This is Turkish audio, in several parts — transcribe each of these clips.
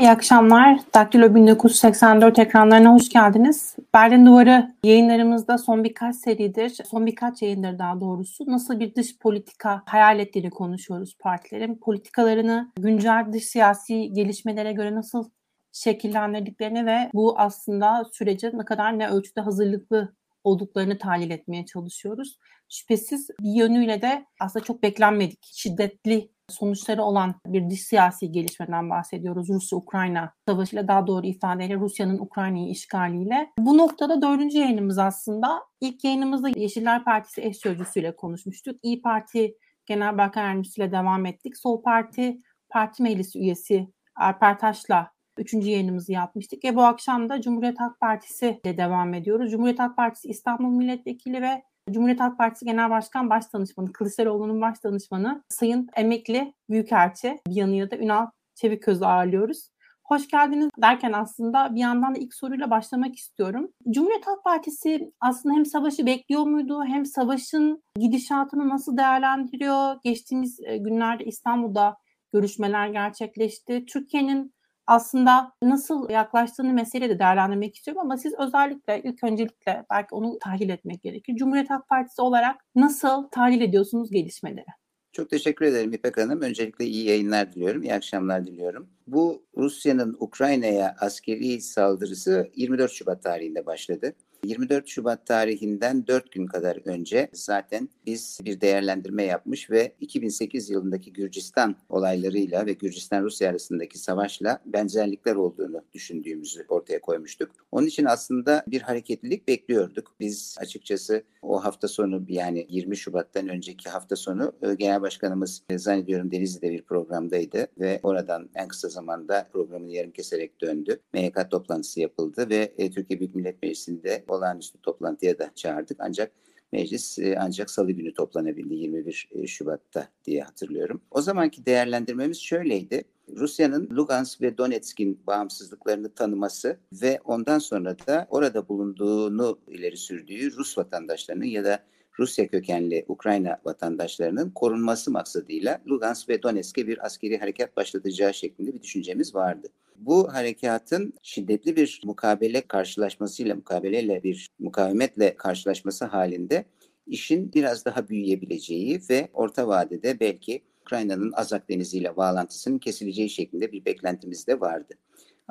İyi akşamlar. Daktilo 1984 ekranlarına hoş geldiniz. Berlin Duvarı yayınlarımızda son birkaç seridir, son birkaç yayındır daha doğrusu nasıl bir dış politika hayal ettiğini konuşuyoruz partilerin. Politikalarını güncel dış siyasi gelişmelere göre nasıl şekillendirdiklerini ve bu aslında sürece ne kadar ne ölçüde hazırlıklı olduklarını tahlil etmeye çalışıyoruz. Şüphesiz bir yönüyle de aslında çok beklenmedik, şiddetli sonuçları olan bir dış siyasi gelişmeden bahsediyoruz. Rusya-Ukrayna savaşıyla daha doğru ifadeyle Rusya'nın Ukrayna'yı işgaliyle. Bu noktada dördüncü yayınımız aslında. İlk yayınımızda Yeşiller Partisi eş sözcüsüyle konuşmuştuk. İyi Parti Genel Başkan Yardımcısıyla devam ettik. Sol Parti Parti Meclisi üyesi Alper Taş'la üçüncü yayınımızı yapmıştık. Ve bu akşam da Cumhuriyet Halk Partisi ile devam ediyoruz. Cumhuriyet Halk Partisi İstanbul Milletvekili ve Cumhuriyet Halk Partisi Genel Başkan Başdanışmanı, Kılıçdaroğlu'nun başdanışmanı Sayın Emekli Büyükelçi bir yanıyla da Ünal Çeviköz'ü ağırlıyoruz. Hoş geldiniz derken aslında bir yandan da ilk soruyla başlamak istiyorum. Cumhuriyet Halk Partisi aslında hem savaşı bekliyor muydu hem savaşın gidişatını nasıl değerlendiriyor? Geçtiğimiz e, günlerde İstanbul'da görüşmeler gerçekleşti. Türkiye'nin aslında nasıl yaklaştığını mesele de değerlendirmek istiyorum ama siz özellikle ilk öncelikle belki onu tahlil etmek gerekir. Cumhuriyet Halk Partisi olarak nasıl tahlil ediyorsunuz gelişmeleri? Çok teşekkür ederim İpek Hanım. Öncelikle iyi yayınlar diliyorum, iyi akşamlar diliyorum. Bu Rusya'nın Ukrayna'ya askeri saldırısı 24 Şubat tarihinde başladı. 24 Şubat tarihinden 4 gün kadar önce zaten biz bir değerlendirme yapmış ve 2008 yılındaki Gürcistan olaylarıyla ve Gürcistan-Rusya arasındaki savaşla benzerlikler olduğunu düşündüğümüzü ortaya koymuştuk. Onun için aslında bir hareketlilik bekliyorduk. Biz açıkçası o hafta sonu yani 20 Şubat'tan önceki hafta sonu e, Genel Başkanımız e, zannediyorum Denizli'de bir programdaydı ve oradan en kısa zamanda programını yarım keserek döndü. MYK toplantısı yapıldı ve e, Türkiye Büyük Millet Meclisi'nde olağanüstü toplantıya da çağırdık. Ancak meclis e, ancak salı günü toplanabildi 21 e, Şubat'ta diye hatırlıyorum. O zamanki değerlendirmemiz şöyleydi. Rusya'nın Lugansk ve Donetsk'in bağımsızlıklarını tanıması ve ondan sonra da orada bulunduğunu ileri sürdüğü Rus vatandaşlarının ya da Rusya kökenli Ukrayna vatandaşlarının korunması maksadıyla Lugansk ve Donetsk'e bir askeri harekat başlatacağı şeklinde bir düşüncemiz vardı. Bu harekatın şiddetli bir mukabele karşılaşmasıyla, mukabeleyle bir mukavemetle karşılaşması halinde işin biraz daha büyüyebileceği ve orta vadede belki Ukrayna'nın Azak Denizi ile bağlantısının kesileceği şeklinde bir beklentimiz de vardı.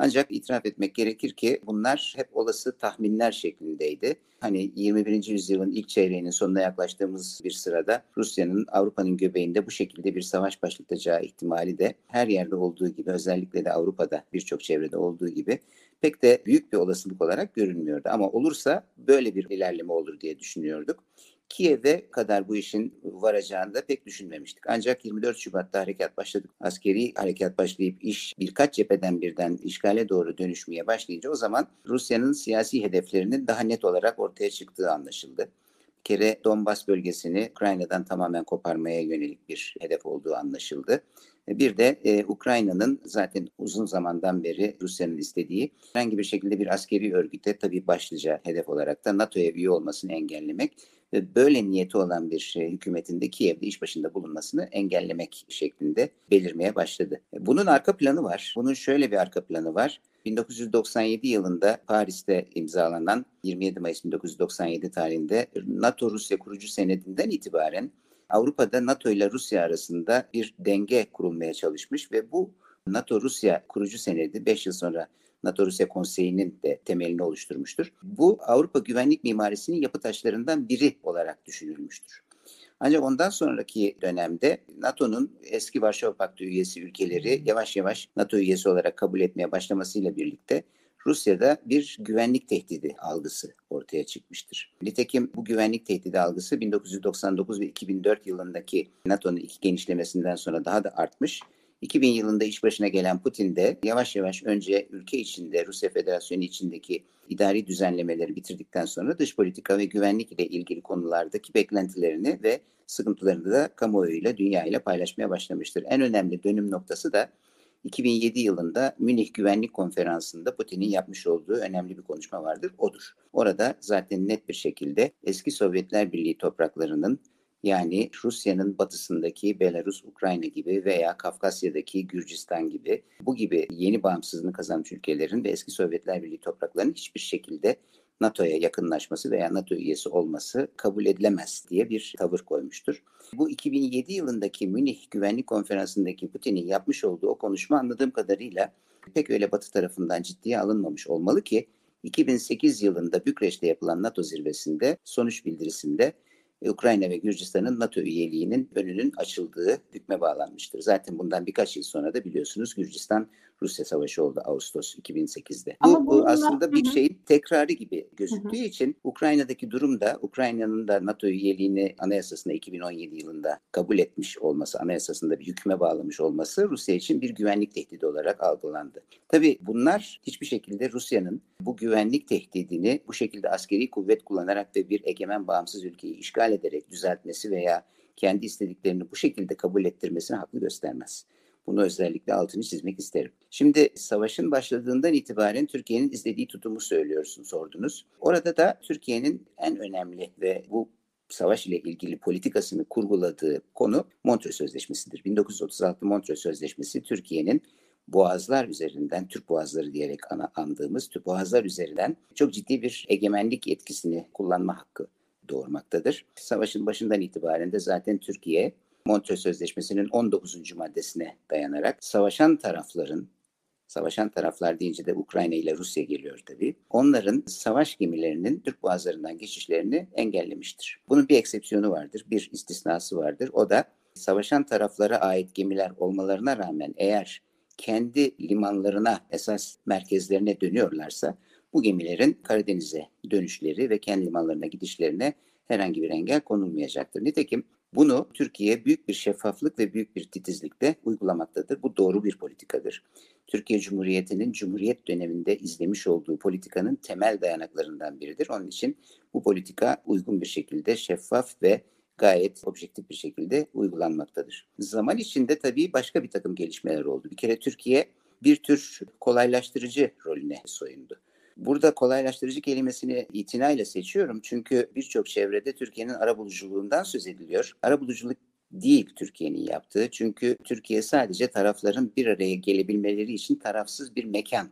Ancak itiraf etmek gerekir ki bunlar hep olası tahminler şeklindeydi. Hani 21. yüzyılın ilk çeyreğinin sonuna yaklaştığımız bir sırada Rusya'nın Avrupa'nın göbeğinde bu şekilde bir savaş başlatacağı ihtimali de her yerde olduğu gibi özellikle de Avrupa'da birçok çevrede olduğu gibi pek de büyük bir olasılık olarak görünmüyordu. Ama olursa böyle bir ilerleme olur diye düşünüyorduk. Kiev'e kadar bu işin varacağını da pek düşünmemiştik. Ancak 24 Şubat'ta harekat başladık. Askeri harekat başlayıp iş birkaç cepheden birden işgale doğru dönüşmeye başlayınca o zaman Rusya'nın siyasi hedeflerinin daha net olarak ortaya çıktığı anlaşıldı. Bir kere Donbas bölgesini Ukrayna'dan tamamen koparmaya yönelik bir hedef olduğu anlaşıldı. Bir de e, Ukrayna'nın zaten uzun zamandan beri Rusya'nın istediği herhangi bir şekilde bir askeri örgüte tabii başlıca hedef olarak da NATO'ya üye olmasını engellemek ve böyle niyeti olan bir şey, hükümetin de Kiev'de iş başında bulunmasını engellemek şeklinde belirmeye başladı. Bunun arka planı var. Bunun şöyle bir arka planı var. 1997 yılında Paris'te imzalanan 27 Mayıs 1997 tarihinde NATO Rusya kurucu senedinden itibaren Avrupa'da NATO ile Rusya arasında bir denge kurulmaya çalışmış ve bu NATO Rusya kurucu senedi 5 yıl sonra NATO Rusya Konseyi'nin de temelini oluşturmuştur. Bu Avrupa güvenlik mimarisinin yapı taşlarından biri olarak düşünülmüştür. Ancak ondan sonraki dönemde NATO'nun eski Varşova Paktı üyesi ülkeleri yavaş yavaş NATO üyesi olarak kabul etmeye başlamasıyla birlikte Rusya'da bir güvenlik tehdidi algısı ortaya çıkmıştır. Nitekim bu güvenlik tehdidi algısı 1999 ve 2004 yılındaki NATO'nun iki genişlemesinden sonra daha da artmış 2000 yılında iş başına gelen Putin de yavaş yavaş önce ülke içinde Rusya Federasyonu içindeki idari düzenlemeleri bitirdikten sonra dış politika ve güvenlik ile ilgili konulardaki beklentilerini ve sıkıntılarını da kamuoyuyla, dünyayla paylaşmaya başlamıştır. En önemli dönüm noktası da 2007 yılında Münih Güvenlik Konferansı'nda Putin'in yapmış olduğu önemli bir konuşma vardır. Odur. Orada zaten net bir şekilde eski Sovyetler Birliği topraklarının Yani Rusya'nın batısındaki Belarus, Ukrayna gibi veya Kafkasya'daki Gürcistan gibi bu gibi yeni bağımsızlığını kazanmış ülkelerin ve eski Sovyetler Birliği topraklarının hiçbir şekilde NATO'ya yakınlaşması veya NATO üyesi olması kabul edilemez diye bir tavır koymuştur. Bu 2007 yılındaki Münih Güvenlik Konferansı'ndaki Putin'in yapmış olduğu o konuşma anladığım kadarıyla pek öyle Batı tarafından ciddiye alınmamış olmalı ki 2008 yılında Bükreş'te yapılan NATO zirvesinde sonuç bildirisinde Ukrayna ve Gürcistan'ın NATO üyeliğinin önünün açıldığı hükme bağlanmıştır. Zaten bundan birkaç yıl sonra da biliyorsunuz Gürcistan Rusya Savaşı oldu Ağustos 2008'de. Ama bu, bu aslında bir şeyin tekrarı gibi gözüktüğü hı hı. için Ukrayna'daki durum da Ukrayna'nın da NATO üyeliğini anayasasında 2017 yılında kabul etmiş olması, anayasasında bir hüküme bağlamış olması Rusya için bir güvenlik tehdidi olarak algılandı. Tabii bunlar hiçbir şekilde Rusya'nın bu güvenlik tehdidini bu şekilde askeri kuvvet kullanarak ve bir egemen bağımsız ülkeyi işgal ederek düzeltmesi veya kendi istediklerini bu şekilde kabul ettirmesine haklı göstermez. Bunu özellikle altını çizmek isterim. Şimdi savaşın başladığından itibaren Türkiye'nin izlediği tutumu söylüyorsun, sordunuz. Orada da Türkiye'nin en önemli ve bu savaş ile ilgili politikasını kurguladığı konu Montreux Sözleşmesi'dir. 1936 Montreux Sözleşmesi Türkiye'nin boğazlar üzerinden, Türk boğazları diyerek ana, andığımız Türk boğazlar üzerinden çok ciddi bir egemenlik etkisini kullanma hakkı doğurmaktadır. Savaşın başından itibaren de zaten Türkiye Montreux Sözleşmesi'nin 19. maddesine dayanarak savaşan tarafların Savaşan taraflar deyince de Ukrayna ile Rusya geliyor tabii. Onların savaş gemilerinin Türk boğazlarından geçişlerini engellemiştir. Bunun bir eksepsiyonu vardır, bir istisnası vardır. O da savaşan taraflara ait gemiler olmalarına rağmen eğer kendi limanlarına, esas merkezlerine dönüyorlarsa bu gemilerin Karadeniz'e dönüşleri ve kendi limanlarına gidişlerine herhangi bir engel konulmayacaktır. Nitekim bunu Türkiye büyük bir şeffaflık ve büyük bir titizlikle uygulamaktadır. Bu doğru bir politikadır. Türkiye Cumhuriyeti'nin Cumhuriyet döneminde izlemiş olduğu politikanın temel dayanaklarından biridir. Onun için bu politika uygun bir şekilde şeffaf ve gayet objektif bir şekilde uygulanmaktadır. Zaman içinde tabii başka bir takım gelişmeler oldu. Bir kere Türkiye bir tür kolaylaştırıcı rolüne soyundu. Burada kolaylaştırıcı kelimesini itinayla seçiyorum. Çünkü birçok çevrede Türkiye'nin arabuluculuğundan söz ediliyor. Arabuluculuk değil Türkiye'nin yaptığı. Çünkü Türkiye sadece tarafların bir araya gelebilmeleri için tarafsız bir mekan,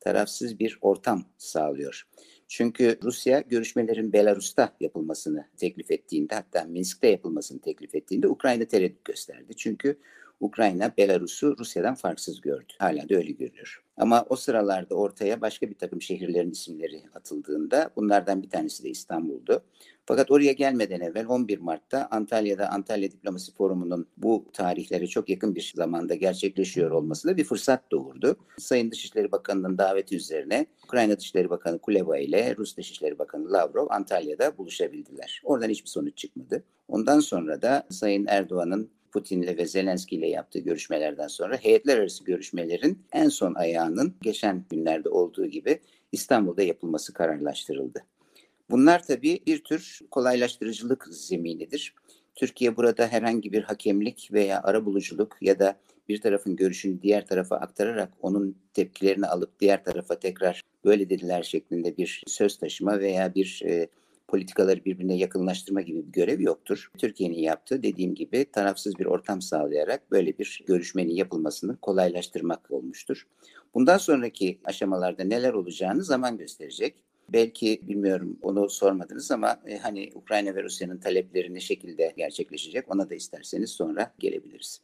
tarafsız bir ortam sağlıyor. Çünkü Rusya görüşmelerin Belarus'ta yapılmasını teklif ettiğinde hatta Minsk'te yapılmasını teklif ettiğinde Ukrayna tereddüt gösterdi. Çünkü Ukrayna Belarus'u Rusya'dan farksız gördü. Hala da öyle görüyor. Ama o sıralarda ortaya başka bir takım şehirlerin isimleri atıldığında bunlardan bir tanesi de İstanbul'du. Fakat oraya gelmeden evvel 11 Mart'ta Antalya'da Antalya Diplomasi Forumu'nun bu tarihlere çok yakın bir zamanda gerçekleşiyor olması da bir fırsat doğurdu. Sayın Dışişleri Bakanı'nın daveti üzerine Ukrayna Dışişleri Bakanı Kuleba ile Rus Dışişleri Bakanı Lavrov Antalya'da buluşabildiler. Oradan hiçbir sonuç çıkmadı. Ondan sonra da Sayın Erdoğan'ın Putin'le ve Zelenski ile yaptığı görüşmelerden sonra heyetler arası görüşmelerin en son ayağının geçen günlerde olduğu gibi İstanbul'da yapılması kararlaştırıldı. Bunlar tabii bir tür kolaylaştırıcılık zeminidir. Türkiye burada herhangi bir hakemlik veya arabuluculuk ya da bir tarafın görüşünü diğer tarafa aktararak onun tepkilerini alıp diğer tarafa tekrar böyle dediler şeklinde bir söz taşıma veya bir e, politikaları birbirine yakınlaştırma gibi bir görev yoktur. Türkiye'nin yaptığı dediğim gibi tarafsız bir ortam sağlayarak böyle bir görüşmenin yapılmasını kolaylaştırmak olmuştur. Bundan sonraki aşamalarda neler olacağını zaman gösterecek. Belki bilmiyorum onu sormadınız ama e, hani Ukrayna ve Rusya'nın talepleri ne şekilde gerçekleşecek ona da isterseniz sonra gelebiliriz.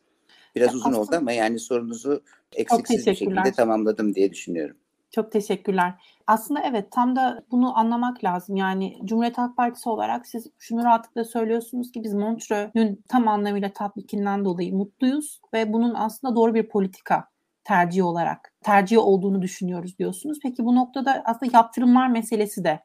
Biraz uzun Aslında, oldu ama yani sorunuzu eksiksiz bir şekilde tamamladım diye düşünüyorum. Çok teşekkürler. Aslında evet tam da bunu anlamak lazım. Yani Cumhuriyet Halk Partisi olarak siz şunu rahatlıkla söylüyorsunuz ki biz Montreux'ün tam anlamıyla tatbikinden dolayı mutluyuz ve bunun aslında doğru bir politika tercihi olarak tercih olduğunu düşünüyoruz diyorsunuz. Peki bu noktada aslında yaptırımlar meselesi de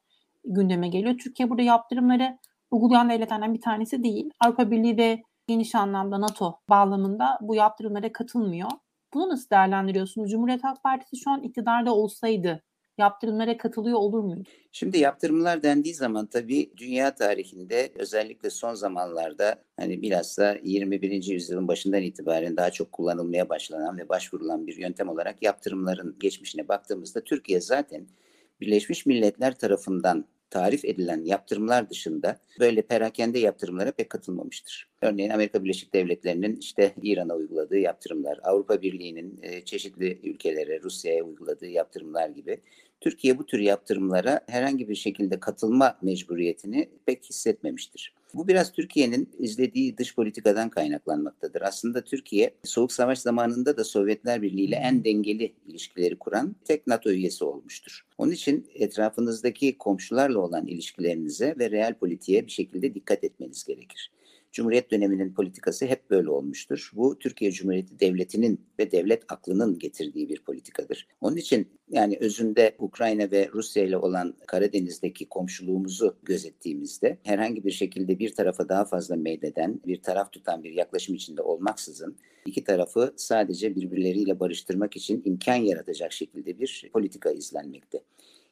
gündeme geliyor. Türkiye burada yaptırımları uygulayan devletlerden bir tanesi değil. Avrupa Birliği ve geniş anlamda NATO bağlamında bu yaptırımlara katılmıyor. Bunu nasıl değerlendiriyorsunuz? Cumhuriyet Halk Partisi şu an iktidarda olsaydı yaptırımlara katılıyor olur muydu? Şimdi yaptırımlar dendiği zaman tabii dünya tarihinde özellikle son zamanlarda hani bilhassa 21. yüzyılın başından itibaren daha çok kullanılmaya başlanan ve başvurulan bir yöntem olarak yaptırımların geçmişine baktığımızda Türkiye zaten Birleşmiş Milletler tarafından tarif edilen yaptırımlar dışında böyle perakende yaptırımlara pek katılmamıştır. Örneğin Amerika Birleşik Devletleri'nin işte İran'a uyguladığı yaptırımlar, Avrupa Birliği'nin e, çeşitli ülkelere, Rusya'ya uyguladığı yaptırımlar gibi Türkiye bu tür yaptırımlara herhangi bir şekilde katılma mecburiyetini pek hissetmemiştir. Bu biraz Türkiye'nin izlediği dış politikadan kaynaklanmaktadır. Aslında Türkiye Soğuk Savaş zamanında da Sovyetler Birliği ile en dengeli ilişkileri kuran tek NATO üyesi olmuştur. Onun için etrafınızdaki komşularla olan ilişkilerinize ve real politiğe bir şekilde dikkat etmeniz gerekir. Cumhuriyet döneminin politikası hep böyle olmuştur. Bu Türkiye Cumhuriyeti Devleti'nin ve devlet aklının getirdiği bir politikadır. Onun için yani özünde Ukrayna ve Rusya ile olan Karadeniz'deki komşuluğumuzu gözettiğimizde herhangi bir şekilde bir tarafa daha fazla meydeden, bir taraf tutan bir yaklaşım içinde olmaksızın iki tarafı sadece birbirleriyle barıştırmak için imkan yaratacak şekilde bir politika izlenmekte.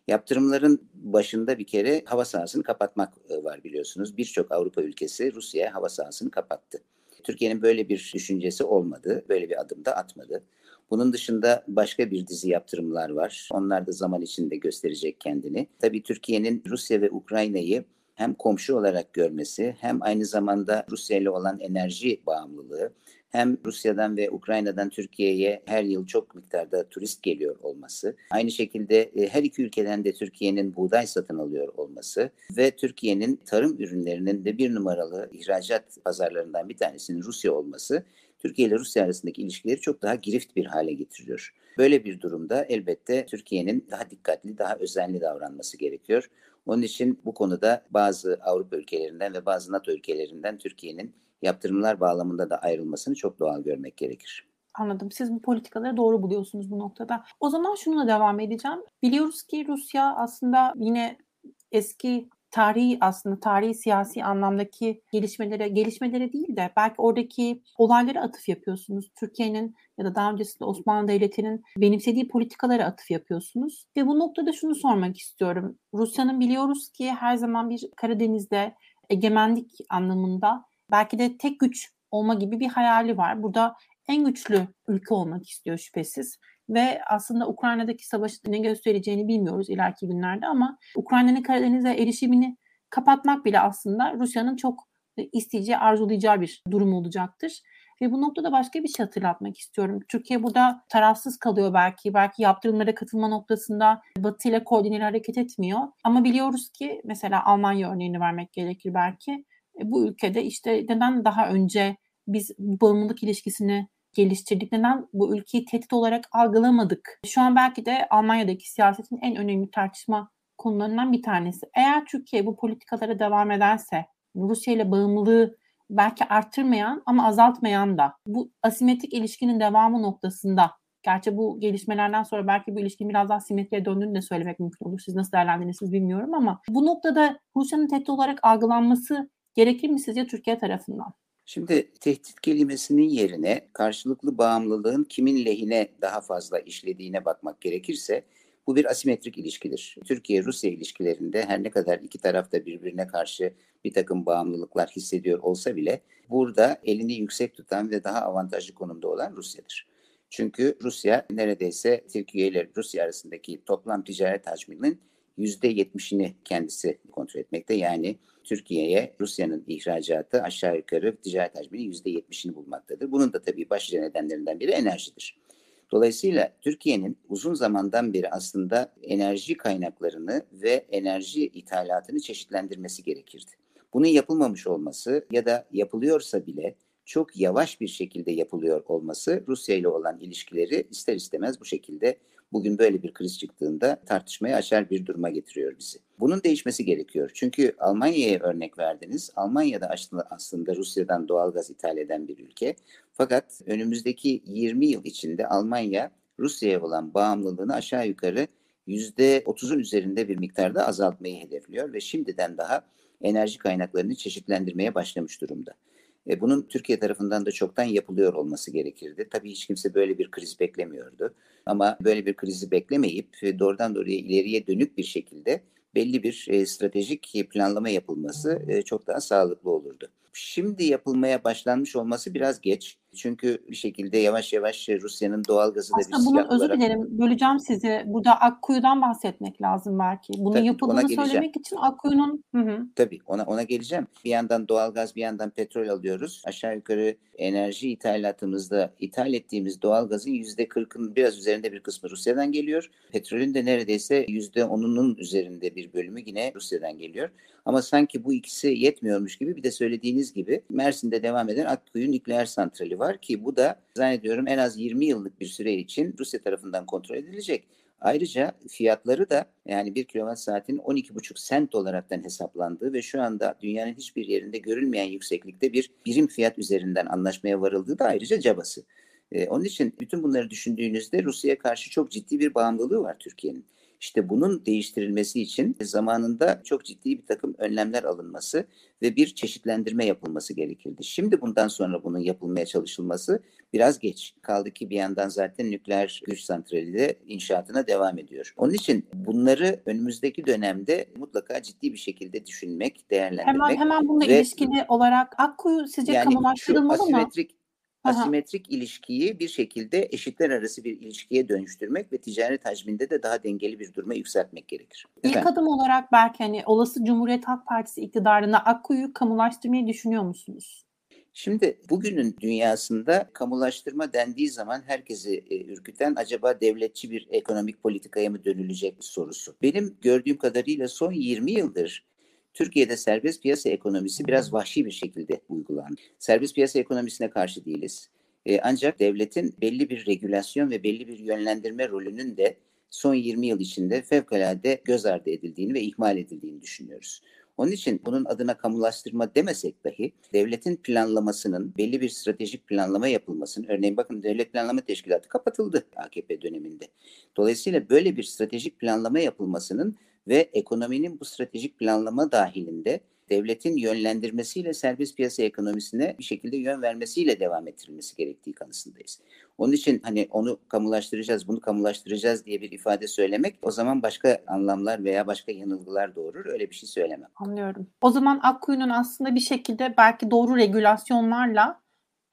Yaptırımların başında bir kere hava sahasını kapatmak e, var biliyorsunuz. Birçok Avrupa ülkesi Rusya'ya hava sahasını kapattı. Türkiye'nin böyle bir düşüncesi olmadı, böyle bir adım da atmadı. Bunun dışında başka bir dizi yaptırımlar var. Onlar da zaman içinde gösterecek kendini. Tabii Türkiye'nin Rusya ve Ukrayna'yı hem komşu olarak görmesi hem aynı zamanda Rusya ile olan enerji bağımlılığı hem Rusya'dan ve Ukrayna'dan Türkiye'ye her yıl çok miktarda turist geliyor olması, aynı şekilde e, her iki ülkeden de Türkiye'nin buğday satın alıyor olması ve Türkiye'nin tarım ürünlerinin de bir numaralı ihracat pazarlarından bir tanesinin Rusya olması Türkiye ile Rusya arasındaki ilişkileri çok daha girift bir hale getiriyor. Böyle bir durumda elbette Türkiye'nin daha dikkatli, daha özenli davranması gerekiyor. Onun için bu konuda bazı Avrupa ülkelerinden ve bazı NATO ülkelerinden Türkiye'nin yaptırımlar bağlamında da ayrılmasını çok doğal görmek gerekir. Anladım. Siz bu politikaları doğru buluyorsunuz bu noktada. O zaman şununla devam edeceğim. Biliyoruz ki Rusya aslında yine eski tarihi aslında tarihi siyasi anlamdaki gelişmelere gelişmelere değil de belki oradaki olaylara atıf yapıyorsunuz. Türkiye'nin ya da daha öncesinde Osmanlı Devleti'nin benimsediği politikalara atıf yapıyorsunuz. Ve bu noktada şunu sormak istiyorum. Rusya'nın biliyoruz ki her zaman bir Karadeniz'de egemenlik anlamında belki de tek güç olma gibi bir hayali var. Burada en güçlü ülke olmak istiyor şüphesiz. Ve aslında Ukrayna'daki savaşı ne göstereceğini bilmiyoruz ileriki günlerde ama Ukrayna'nın Karadeniz'e erişimini kapatmak bile aslında Rusya'nın çok isteyeceği, arzulayacağı bir durum olacaktır. Ve bu noktada başka bir şey hatırlatmak istiyorum. Türkiye burada tarafsız kalıyor belki. Belki yaptırımlara katılma noktasında Batı ile koordineli hareket etmiyor. Ama biliyoruz ki mesela Almanya örneğini vermek gerekir belki. E, bu ülkede işte neden daha önce biz bağımlılık ilişkisini geliştirdik? Neden bu ülkeyi tehdit olarak algılamadık? Şu an belki de Almanya'daki siyasetin en önemli tartışma konularından bir tanesi. Eğer Türkiye bu politikalara devam ederse, Rusya ile bağımlılığı belki arttırmayan ama azaltmayan da bu asimetrik ilişkinin devamı noktasında Gerçi bu gelişmelerden sonra belki bu ilişkinin biraz daha simetriye döndüğünü de söylemek mümkün olur. Siz nasıl değerlendirirsiniz bilmiyorum ama bu noktada Rusya'nın tehdit olarak algılanması gerekir mi sizce Türkiye tarafından? Şimdi tehdit kelimesinin yerine karşılıklı bağımlılığın kimin lehine daha fazla işlediğine bakmak gerekirse bu bir asimetrik ilişkidir. Türkiye-Rusya ilişkilerinde her ne kadar iki taraf da birbirine karşı bir takım bağımlılıklar hissediyor olsa bile burada elini yüksek tutan ve daha avantajlı konumda olan Rusya'dır. Çünkü Rusya neredeyse Türkiye ile Rusya arasındaki toplam ticaret hacminin %70'ini kendisi kontrol etmekte. Yani Türkiye'ye Rusya'nın ihracatı aşağı yukarı ticaret hacminin %70'ini bulmaktadır. Bunun da tabii başlıca nedenlerinden biri enerjidir. Dolayısıyla Türkiye'nin uzun zamandan beri aslında enerji kaynaklarını ve enerji ithalatını çeşitlendirmesi gerekirdi. Bunun yapılmamış olması ya da yapılıyorsa bile çok yavaş bir şekilde yapılıyor olması Rusya ile olan ilişkileri ister istemez bu şekilde bugün böyle bir kriz çıktığında tartışmaya açar bir duruma getiriyor bizi. Bunun değişmesi gerekiyor. Çünkü Almanya'ya örnek verdiniz. Almanya'da aslında Rusya'dan doğal gaz ithal eden bir ülke. Fakat önümüzdeki 20 yıl içinde Almanya Rusya'ya olan bağımlılığını aşağı yukarı %30'un üzerinde bir miktarda azaltmayı hedefliyor ve şimdiden daha enerji kaynaklarını çeşitlendirmeye başlamış durumda. E, bunun Türkiye tarafından da çoktan yapılıyor olması gerekirdi. Tabii hiç kimse böyle bir kriz beklemiyordu. Ama böyle bir krizi beklemeyip e, doğrudan doğruya ileriye dönük bir şekilde belli bir e, stratejik planlama yapılması e, çok daha sağlıklı olurdu. Şimdi yapılmaya başlanmış olması biraz geç. Çünkü bir şekilde yavaş yavaş Rusya'nın doğal gazı da bir Aslında bunun özür olarak... dilerim böleceğim sizi. Burada Akkuyu'dan bahsetmek lazım belki. Bunun Tabii, yapıldığını söylemek için Akkuyu'nun... Tabii ona, ona geleceğim. Bir yandan doğal gaz bir yandan petrol alıyoruz. Aşağı yukarı enerji ithalatımızda ithal ettiğimiz doğal gazın %40'ın biraz üzerinde bir kısmı Rusya'dan geliyor. Petrolün de neredeyse %10'unun üzerinde bir bölümü yine Rusya'dan geliyor. Ama sanki bu ikisi yetmiyormuş gibi bir de söylediğiniz gibi Mersin'de devam eden Akkuyu nükleer santrali var ki bu da zannediyorum en az 20 yıllık bir süre için Rusya tarafından kontrol edilecek. Ayrıca fiyatları da yani bir kilowatt saatin 12,5 sent olaraktan hesaplandığı ve şu anda dünyanın hiçbir yerinde görülmeyen yükseklikte bir birim fiyat üzerinden anlaşmaya varıldığı da ayrıca cabası. Ee, onun için bütün bunları düşündüğünüzde Rusya'ya karşı çok ciddi bir bağımlılığı var Türkiye'nin. İşte bunun değiştirilmesi için zamanında çok ciddi bir takım önlemler alınması ve bir çeşitlendirme yapılması gerekirdi. Şimdi bundan sonra bunun yapılmaya çalışılması biraz geç. Kaldı ki bir yandan zaten nükleer güç santrali de inşaatına devam ediyor. Onun için bunları önümüzdeki dönemde mutlaka ciddi bir şekilde düşünmek, değerlendirmek. Hemen hemen bununla ve, ilişkili olarak Akkuyu sizce yani kamulaştırılmalı mı? Asimetrik ilişkiyi bir şekilde eşitler arası bir ilişkiye dönüştürmek ve ticaret hacminde de daha dengeli bir duruma yükseltmek gerekir. İlk Efendim? adım olarak belki hani olası Cumhuriyet Halk Partisi iktidarında Akkuyu'yu kamulaştırmayı düşünüyor musunuz? Şimdi bugünün dünyasında kamulaştırma dendiği zaman herkesi e, ürküten acaba devletçi bir ekonomik politikaya mı dönülecek sorusu. Benim gördüğüm kadarıyla son 20 yıldır Türkiye'de serbest piyasa ekonomisi biraz vahşi bir şekilde uygulandı. Serbest piyasa ekonomisine karşı değiliz. E, ancak devletin belli bir regülasyon ve belli bir yönlendirme rolünün de son 20 yıl içinde fevkalade göz ardı edildiğini ve ihmal edildiğini düşünüyoruz. Onun için bunun adına kamulaştırma demesek dahi devletin planlamasının belli bir stratejik planlama yapılmasının örneğin bakın devlet planlama teşkilatı kapatıldı AKP döneminde. Dolayısıyla böyle bir stratejik planlama yapılmasının ve ekonominin bu stratejik planlama dahilinde devletin yönlendirmesiyle serbest piyasa ekonomisine bir şekilde yön vermesiyle devam ettirilmesi gerektiği kanısındayız. Onun için hani onu kamulaştıracağız, bunu kamulaştıracağız diye bir ifade söylemek o zaman başka anlamlar veya başka yanılgılar doğurur. Öyle bir şey söylemem. Anlıyorum. O zaman Akkuyu'nun aslında bir şekilde belki doğru regülasyonlarla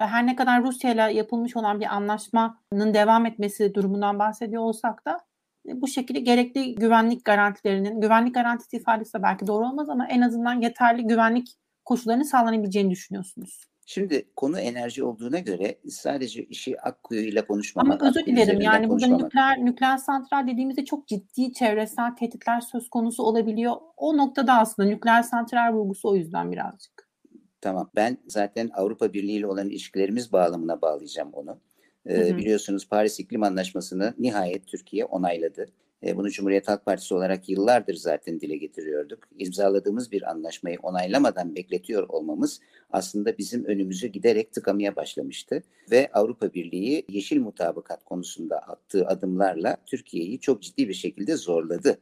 e, her ne kadar Rusya ile yapılmış olan bir anlaşmanın devam etmesi durumundan bahsediyor olsak da bu şekilde gerekli güvenlik garantilerinin, güvenlik garantisi ifadesi de belki doğru olmaz ama en azından yeterli güvenlik koşullarının sağlanabileceğini düşünüyorsunuz. Şimdi konu enerji olduğuna göre sadece işi Akkuyu ile konuşmamak. Ama özür dilerim yani burada nükleer, nükleer santral dediğimizde çok ciddi çevresel tehditler söz konusu olabiliyor. O noktada aslında nükleer santral vurgusu o yüzden birazcık. Tamam ben zaten Avrupa Birliği ile olan ilişkilerimiz bağlamına bağlayacağım onu. E, biliyorsunuz Paris İklim Anlaşması'nı nihayet Türkiye onayladı. E, bunu Cumhuriyet Halk Partisi olarak yıllardır zaten dile getiriyorduk. İmzaladığımız bir anlaşmayı onaylamadan bekletiyor olmamız aslında bizim önümüzü giderek tıkamaya başlamıştı. Ve Avrupa Birliği yeşil mutabakat konusunda attığı adımlarla Türkiye'yi çok ciddi bir şekilde zorladı.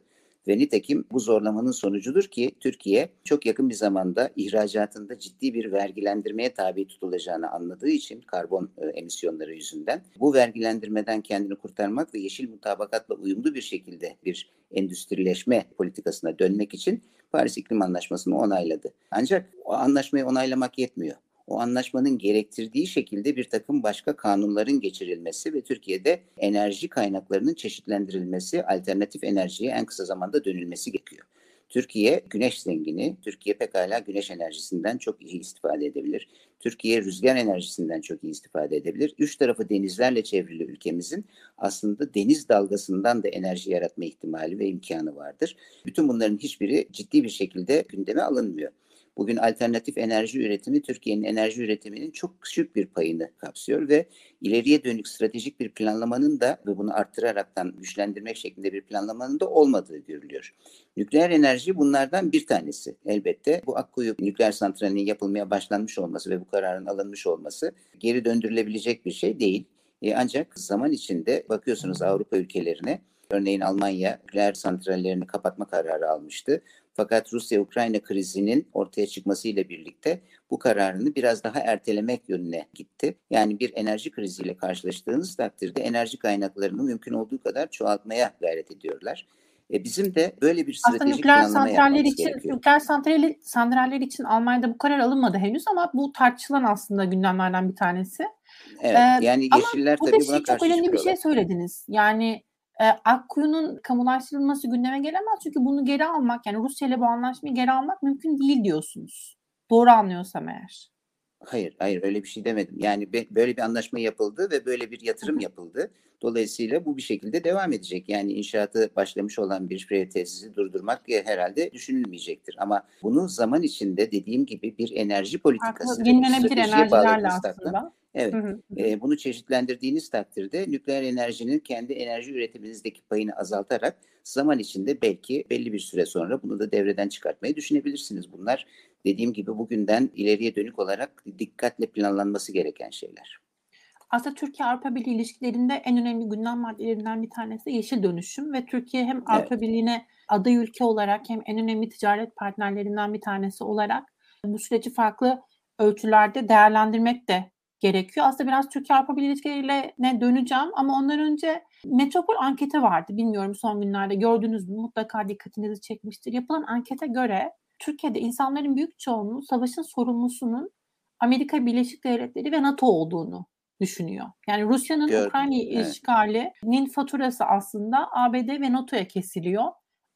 Ve nitekim bu zorlamanın sonucudur ki Türkiye çok yakın bir zamanda ihracatında ciddi bir vergilendirmeye tabi tutulacağını anladığı için karbon e, emisyonları yüzünden bu vergilendirmeden kendini kurtarmak ve yeşil mutabakatla uyumlu bir şekilde bir endüstrileşme politikasına dönmek için Paris İklim Anlaşması'nı onayladı. Ancak o anlaşmayı onaylamak yetmiyor o anlaşmanın gerektirdiği şekilde bir takım başka kanunların geçirilmesi ve Türkiye'de enerji kaynaklarının çeşitlendirilmesi, alternatif enerjiye en kısa zamanda dönülmesi gerekiyor. Türkiye güneş zengini, Türkiye pekala güneş enerjisinden çok iyi istifade edebilir. Türkiye rüzgar enerjisinden çok iyi istifade edebilir. Üç tarafı denizlerle çevrili ülkemizin aslında deniz dalgasından da enerji yaratma ihtimali ve imkanı vardır. Bütün bunların hiçbiri ciddi bir şekilde gündeme alınmıyor. Bugün alternatif enerji üretimi Türkiye'nin enerji üretiminin çok küçük bir payını kapsıyor ve ileriye dönük stratejik bir planlamanın da ve bunu arttıraraktan güçlendirmek şeklinde bir planlamanın da olmadığı görülüyor. Nükleer enerji bunlardan bir tanesi. Elbette bu Akkuyu nükleer santralinin yapılmaya başlanmış olması ve bu kararın alınmış olması geri döndürülebilecek bir şey değil. E ancak zaman içinde bakıyorsunuz Avrupa ülkelerine Örneğin Almanya nükleer santrallerini kapatma kararı almıştı. Fakat Rusya-Ukrayna krizinin ortaya çıkmasıyla birlikte bu kararını biraz daha ertelemek yönüne gitti. Yani bir enerji kriziyle karşılaştığınız takdirde enerji kaynaklarını mümkün olduğu kadar çoğaltmaya gayret ediyorlar. E bizim de böyle bir Aslında stratejik nükleer planlama santraller için gerekiyor. nükleer santrali, santraller için Almanya'da bu karar alınmadı henüz ama bu tartışılan aslında gündemlerden bir tanesi. Evet, Ee, yani ama Yeşiller burada tabii şey buna çok karşı önemli bir şey söylediniz. Yani e, Akkuyu'nun kamulaştırılması gündeme gelemez çünkü bunu geri almak yani Rusya ile bu anlaşmayı geri almak mümkün değil diyorsunuz. Doğru anlıyorsam eğer. Hayır, hayır öyle bir şey demedim. Yani be- böyle bir anlaşma yapıldı ve böyle bir yatırım yapıldı. Dolayısıyla bu bir şekilde devam edecek. Yani inşaatı başlamış olan bir şehir tesisi durdurmak herhalde düşünülmeyecektir. Ama bunu zaman içinde dediğim gibi bir enerji politikası, yenilenebilir enerjilerle aslında. Evet. Hı hı. E, bunu çeşitlendirdiğiniz takdirde nükleer enerjinin kendi enerji üretiminizdeki payını azaltarak zaman içinde belki belli bir süre sonra bunu da devreden çıkartmayı düşünebilirsiniz. Bunlar dediğim gibi bugünden ileriye dönük olarak dikkatle planlanması gereken şeyler. Aslında Türkiye-Avrupa Birliği ilişkilerinde en önemli gündem maddelerinden bir tanesi yeşil dönüşüm ve Türkiye hem Avrupa Birliği'ne aday ülke olarak hem en önemli ticaret partnerlerinden bir tanesi olarak bu süreci farklı ölçülerde değerlendirmek de gerekiyor. Aslında biraz Türkiye-Avrupa Birliği ilişkilerine döneceğim ama ondan önce Metropol anketi vardı. Bilmiyorum son günlerde gördünüz mü? Mutlaka dikkatinizi çekmiştir. Yapılan ankete göre Türkiye'de insanların büyük çoğunluğu savaşın sorumlusunun Amerika Birleşik Devletleri ve NATO olduğunu düşünüyor. Yani Rusya'nın Gördüm, Ukrayna'yı evet. işgalinin faturası aslında ABD ve NATO'ya kesiliyor.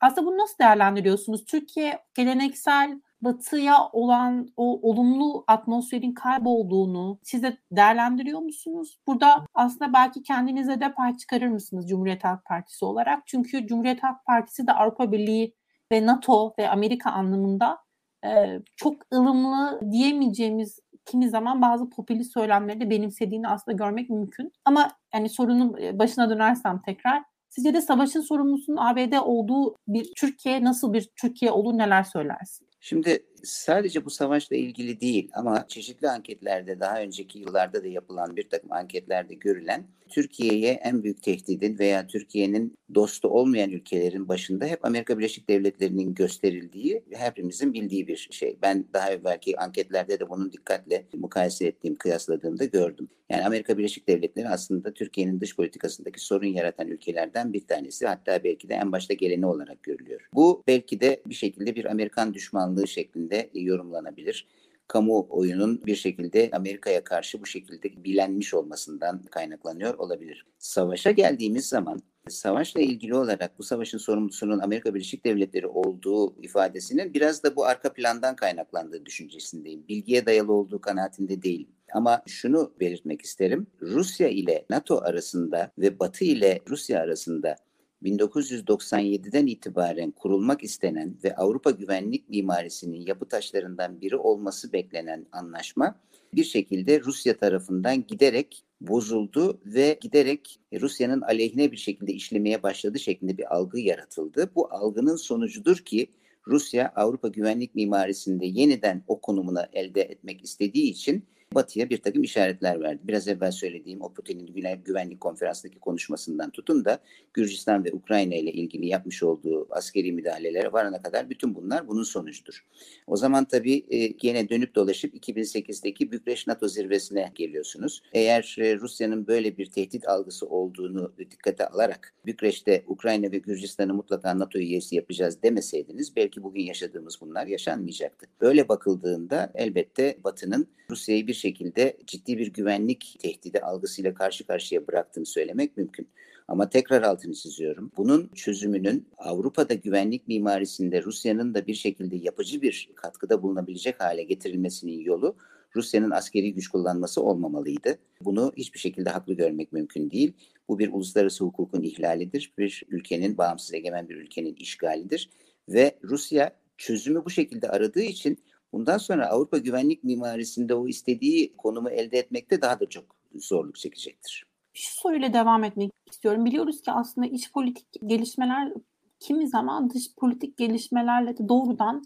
Aslında bunu nasıl değerlendiriyorsunuz? Türkiye geleneksel batıya olan o olumlu atmosferin kaybolduğunu siz de değerlendiriyor musunuz? Burada aslında belki kendinize de pay çıkarır mısınız Cumhuriyet Halk Partisi olarak? Çünkü Cumhuriyet Halk Partisi de Avrupa Birliği ve NATO ve Amerika anlamında e, çok ılımlı diyemeyeceğimiz kimi zaman bazı popülist söylemleri de benimsediğini aslında görmek mümkün. Ama yani sorunun e, başına dönersem tekrar sizce de savaşın sorumlusunun ABD olduğu bir Türkiye nasıl bir Türkiye olur neler söylersin? Şimdi sadece bu savaşla ilgili değil ama çeşitli anketlerde daha önceki yıllarda da yapılan bir takım anketlerde görülen Türkiye'ye en büyük tehdidin veya Türkiye'nin dostu olmayan ülkelerin başında hep Amerika Birleşik Devletleri'nin gösterildiği hepimizin bildiği bir şey. Ben daha evvelki anketlerde de bunun dikkatle mukayese ettiğim, kıyasladığımda gördüm. Yani Amerika Birleşik Devletleri aslında Türkiye'nin dış politikasındaki sorun yaratan ülkelerden bir tanesi. Hatta belki de en başta geleni olarak görülüyor. Bu belki de bir şekilde bir Amerikan düşmanlığı şeklinde yorumlanabilir kamuoyunun bir şekilde Amerika'ya karşı bu şekilde bilenmiş olmasından kaynaklanıyor olabilir. Savaşa geldiğimiz zaman savaşla ilgili olarak bu savaşın sorumlusunun Amerika Birleşik Devletleri olduğu ifadesinin biraz da bu arka plandan kaynaklandığı düşüncesindeyim. Bilgiye dayalı olduğu kanaatinde değilim. Ama şunu belirtmek isterim. Rusya ile NATO arasında ve Batı ile Rusya arasında 1997'den itibaren kurulmak istenen ve Avrupa güvenlik mimarisinin yapı taşlarından biri olması beklenen anlaşma bir şekilde Rusya tarafından giderek bozuldu ve giderek Rusya'nın aleyhine bir şekilde işlemeye başladı şeklinde bir algı yaratıldı. Bu algının sonucudur ki Rusya Avrupa güvenlik mimarisinde yeniden o konumunu elde etmek istediği için Batı'ya bir takım işaretler verdi. Biraz evvel söylediğim o Putin'in güvenlik konferansındaki konuşmasından tutun da Gürcistan ve Ukrayna ile ilgili yapmış olduğu askeri müdahalelere varana kadar bütün bunlar bunun sonucudur. O zaman tabii gene dönüp dolaşıp 2008'deki Bükreş NATO zirvesine geliyorsunuz. Eğer e, Rusya'nın böyle bir tehdit algısı olduğunu dikkate alarak Bükreş'te Ukrayna ve Gürcistan'ı mutlaka NATO üyesi yapacağız demeseydiniz belki bugün yaşadığımız bunlar yaşanmayacaktı. Böyle bakıldığında elbette Batı'nın Rusya'yı bir şekilde ciddi bir güvenlik tehdidi algısıyla karşı karşıya bıraktığını söylemek mümkün. Ama tekrar altını çiziyorum. Bunun çözümünün Avrupa'da güvenlik mimarisinde Rusya'nın da bir şekilde yapıcı bir katkıda bulunabilecek hale getirilmesinin yolu Rusya'nın askeri güç kullanması olmamalıydı. Bunu hiçbir şekilde haklı görmek mümkün değil. Bu bir uluslararası hukukun ihlalidir. Bir ülkenin, bağımsız egemen bir ülkenin işgalidir. Ve Rusya çözümü bu şekilde aradığı için bundan sonra Avrupa güvenlik mimarisinde o istediği konumu elde etmekte daha da çok zorluk çekecektir. Şu soruyla devam etmek istiyorum. Biliyoruz ki aslında iç politik gelişmeler kimi zaman dış politik gelişmelerle de doğrudan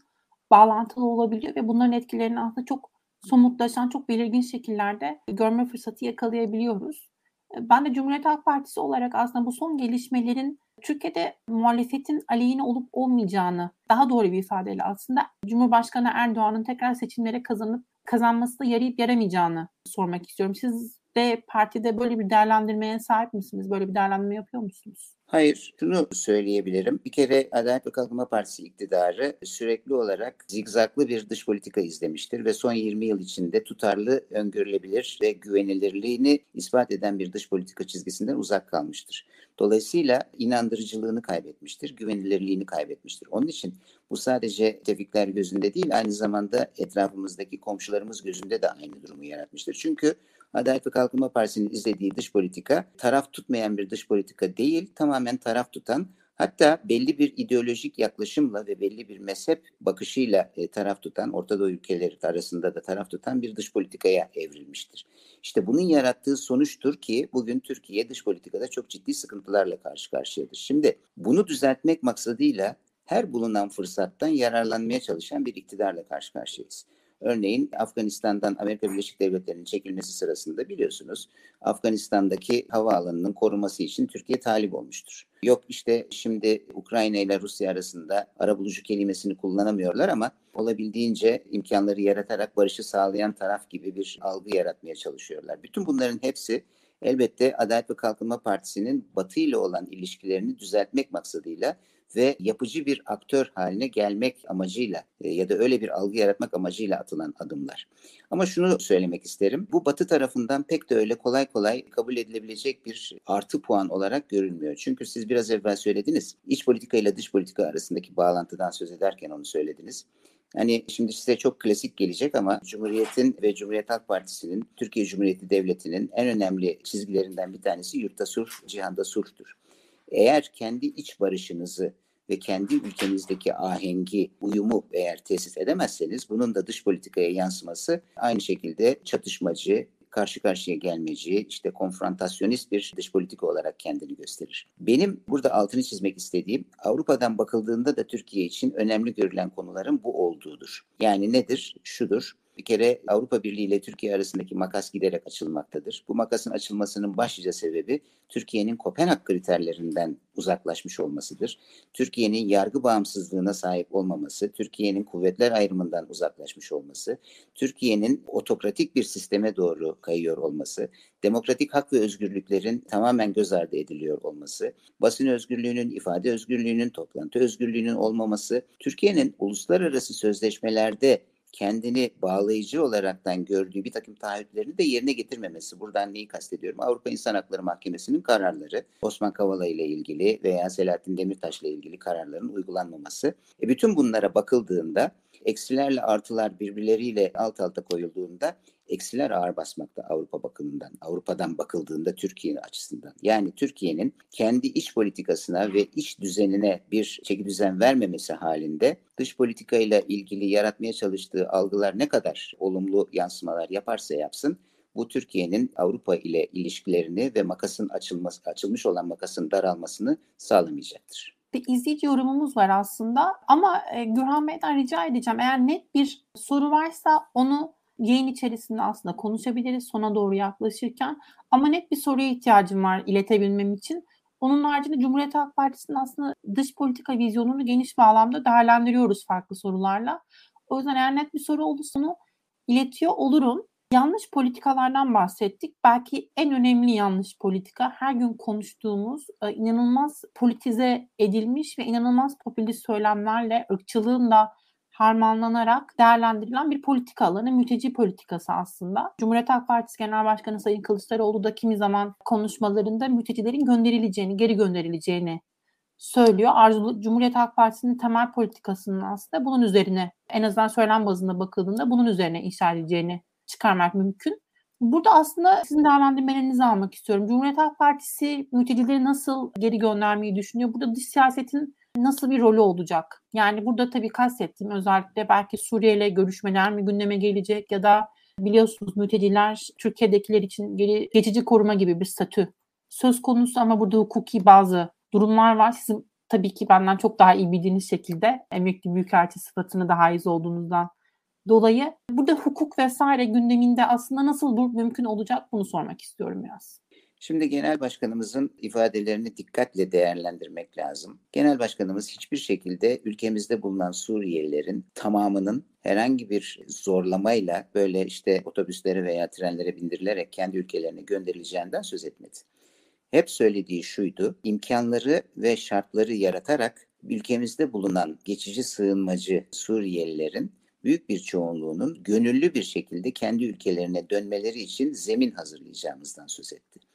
bağlantılı olabiliyor ve bunların etkilerini aslında çok somutlaşan, çok belirgin şekillerde görme fırsatı yakalayabiliyoruz. Ben de Cumhuriyet Halk Partisi olarak aslında bu son gelişmelerin Türkiye'de muhalefetin aleyhine olup olmayacağını daha doğru bir ifadeyle aslında Cumhurbaşkanı Erdoğan'ın tekrar seçimlere kazanıp kazanması da yarayıp yaramayacağını sormak istiyorum. Siz de partide böyle bir değerlendirmeye sahip misiniz? Böyle bir değerlendirme yapıyor musunuz? Hayır, şunu söyleyebilirim. Bir kere Adalet ve Kalkınma Partisi iktidarı sürekli olarak zigzaklı bir dış politika izlemiştir ve son 20 yıl içinde tutarlı, öngörülebilir ve güvenilirliğini ispat eden bir dış politika çizgisinden uzak kalmıştır. Dolayısıyla inandırıcılığını kaybetmiştir, güvenilirliğini kaybetmiştir. Onun için bu sadece tefikler gözünde değil, aynı zamanda etrafımızdaki komşularımız gözünde de aynı durumu yaratmıştır. Çünkü Adalet ve Kalkınma Partisi'nin izlediği dış politika taraf tutmayan bir dış politika değil, tamamen taraf tutan Hatta belli bir ideolojik yaklaşımla ve belli bir mezhep bakışıyla e, taraf tutan, Orta Doğu ülkeleri arasında da taraf tutan bir dış politikaya evrilmiştir. İşte bunun yarattığı sonuçtur ki bugün Türkiye dış politikada çok ciddi sıkıntılarla karşı karşıyadır. Şimdi bunu düzeltmek maksadıyla her bulunan fırsattan yararlanmaya çalışan bir iktidarla karşı karşıyayız. Örneğin Afganistan'dan Amerika Birleşik Devletleri'nin çekilmesi sırasında biliyorsunuz Afganistan'daki havaalanının koruması için Türkiye talip olmuştur. Yok işte şimdi Ukrayna ile Rusya arasında arabulucu kelimesini kullanamıyorlar ama olabildiğince imkanları yaratarak barışı sağlayan taraf gibi bir algı yaratmaya çalışıyorlar. Bütün bunların hepsi elbette Adalet ve Kalkınma Partisi'nin Batı ile olan ilişkilerini düzeltmek maksadıyla ve yapıcı bir aktör haline gelmek amacıyla e, ya da öyle bir algı yaratmak amacıyla atılan adımlar. Ama şunu söylemek isterim. Bu Batı tarafından pek de öyle kolay kolay kabul edilebilecek bir artı puan olarak görülmüyor. Çünkü siz biraz evvel söylediniz. İç politika ile dış politika arasındaki bağlantıdan söz ederken onu söylediniz. Hani şimdi size çok klasik gelecek ama Cumhuriyet'in ve Cumhuriyet Halk Partisi'nin Türkiye Cumhuriyeti Devleti'nin en önemli çizgilerinden bir tanesi yurtta sulh, cihanda sulhtur. Eğer kendi iç barışınızı ve kendi ülkenizdeki ahengi, uyumu eğer tesis edemezseniz bunun da dış politikaya yansıması aynı şekilde çatışmacı, karşı karşıya gelmeci, işte konfrontasyonist bir dış politika olarak kendini gösterir. Benim burada altını çizmek istediğim Avrupa'dan bakıldığında da Türkiye için önemli görülen konuların bu olduğudur. Yani nedir? Şudur. Bir kere Avrupa Birliği ile Türkiye arasındaki makas giderek açılmaktadır. Bu makasın açılmasının başlıca sebebi Türkiye'nin Kopenhag kriterlerinden uzaklaşmış olmasıdır. Türkiye'nin yargı bağımsızlığına sahip olmaması, Türkiye'nin kuvvetler ayrımından uzaklaşmış olması, Türkiye'nin otokratik bir sisteme doğru kayıyor olması, demokratik hak ve özgürlüklerin tamamen göz ardı ediliyor olması, basın özgürlüğünün, ifade özgürlüğünün, toplantı özgürlüğünün olmaması, Türkiye'nin uluslararası sözleşmelerde kendini bağlayıcı olaraktan gördüğü bir takım taahhütlerini de yerine getirmemesi. Buradan neyi kastediyorum? Avrupa İnsan Hakları Mahkemesi'nin kararları, Osman Kavala ile ilgili veya Selahattin Demirtaş ile ilgili kararların uygulanmaması. E bütün bunlara bakıldığında eksilerle artılar birbirleriyle alt alta koyulduğunda eksiler ağır basmakta Avrupa bakımından, Avrupa'dan bakıldığında Türkiye açısından. Yani Türkiye'nin kendi iç politikasına ve iç düzenine bir çeki düzen vermemesi halinde dış politikayla ilgili yaratmaya çalıştığı algılar ne kadar olumlu yansımalar yaparsa yapsın bu Türkiye'nin Avrupa ile ilişkilerini ve makasın açılması, açılmış olan makasın daralmasını sağlamayacaktır bir izleyici yorumumuz var aslında ama e, Gürhan Bey'den rica edeceğim eğer net bir soru varsa onu yayın içerisinde aslında konuşabiliriz sona doğru yaklaşırken ama net bir soruya ihtiyacım var iletebilmem için. Onun haricinde Cumhuriyet Halk Partisi'nin aslında dış politika vizyonunu geniş bağlamda değerlendiriyoruz farklı sorularla. O yüzden eğer net bir soru olursa onu iletiyor olurum. Yanlış politikalardan bahsettik. Belki en önemli yanlış politika her gün konuştuğumuz e, inanılmaz politize edilmiş ve inanılmaz popülist söylemlerle ırkçılığın da harmanlanarak değerlendirilen bir politika alanı, mülteci politikası aslında. Cumhuriyet Halk Partisi Genel Başkanı Sayın Kılıçdaroğlu da kimi zaman konuşmalarında mültecilerin gönderileceğini, geri gönderileceğini söylüyor. Arzulu Cumhuriyet Halk Partisi'nin temel politikasının aslında bunun üzerine en azından söylem bazında bakıldığında bunun üzerine inşa edeceğini çıkarmak mümkün. Burada aslında sizin değerlendirmelerinizi almak istiyorum. Cumhuriyet Halk Partisi mültecileri nasıl geri göndermeyi düşünüyor? Burada dış siyasetin nasıl bir rolü olacak? Yani burada tabii kastettiğim özellikle belki Suriye ile görüşmeler mi gündeme gelecek ya da biliyorsunuz mülteciler Türkiye'dekiler için geri, geçici koruma gibi bir statü söz konusu ama burada hukuki bazı durumlar var. Sizin tabii ki benden çok daha iyi bildiğiniz şekilde emekli büyükelçi sıfatını daha haiz olduğunuzdan dolayı burada hukuk vesaire gündeminde aslında nasıl bu mümkün olacak bunu sormak istiyorum biraz. Şimdi genel başkanımızın ifadelerini dikkatle değerlendirmek lazım. Genel başkanımız hiçbir şekilde ülkemizde bulunan Suriyelilerin tamamının herhangi bir zorlamayla böyle işte otobüslere veya trenlere bindirilerek kendi ülkelerine gönderileceğinden söz etmedi. hep söylediği şuydu. imkanları ve şartları yaratarak ülkemizde bulunan geçici sığınmacı Suriyelilerin büyük bir çoğunluğunun gönüllü bir şekilde kendi ülkelerine dönmeleri için zemin hazırlayacağımızdan söz etti.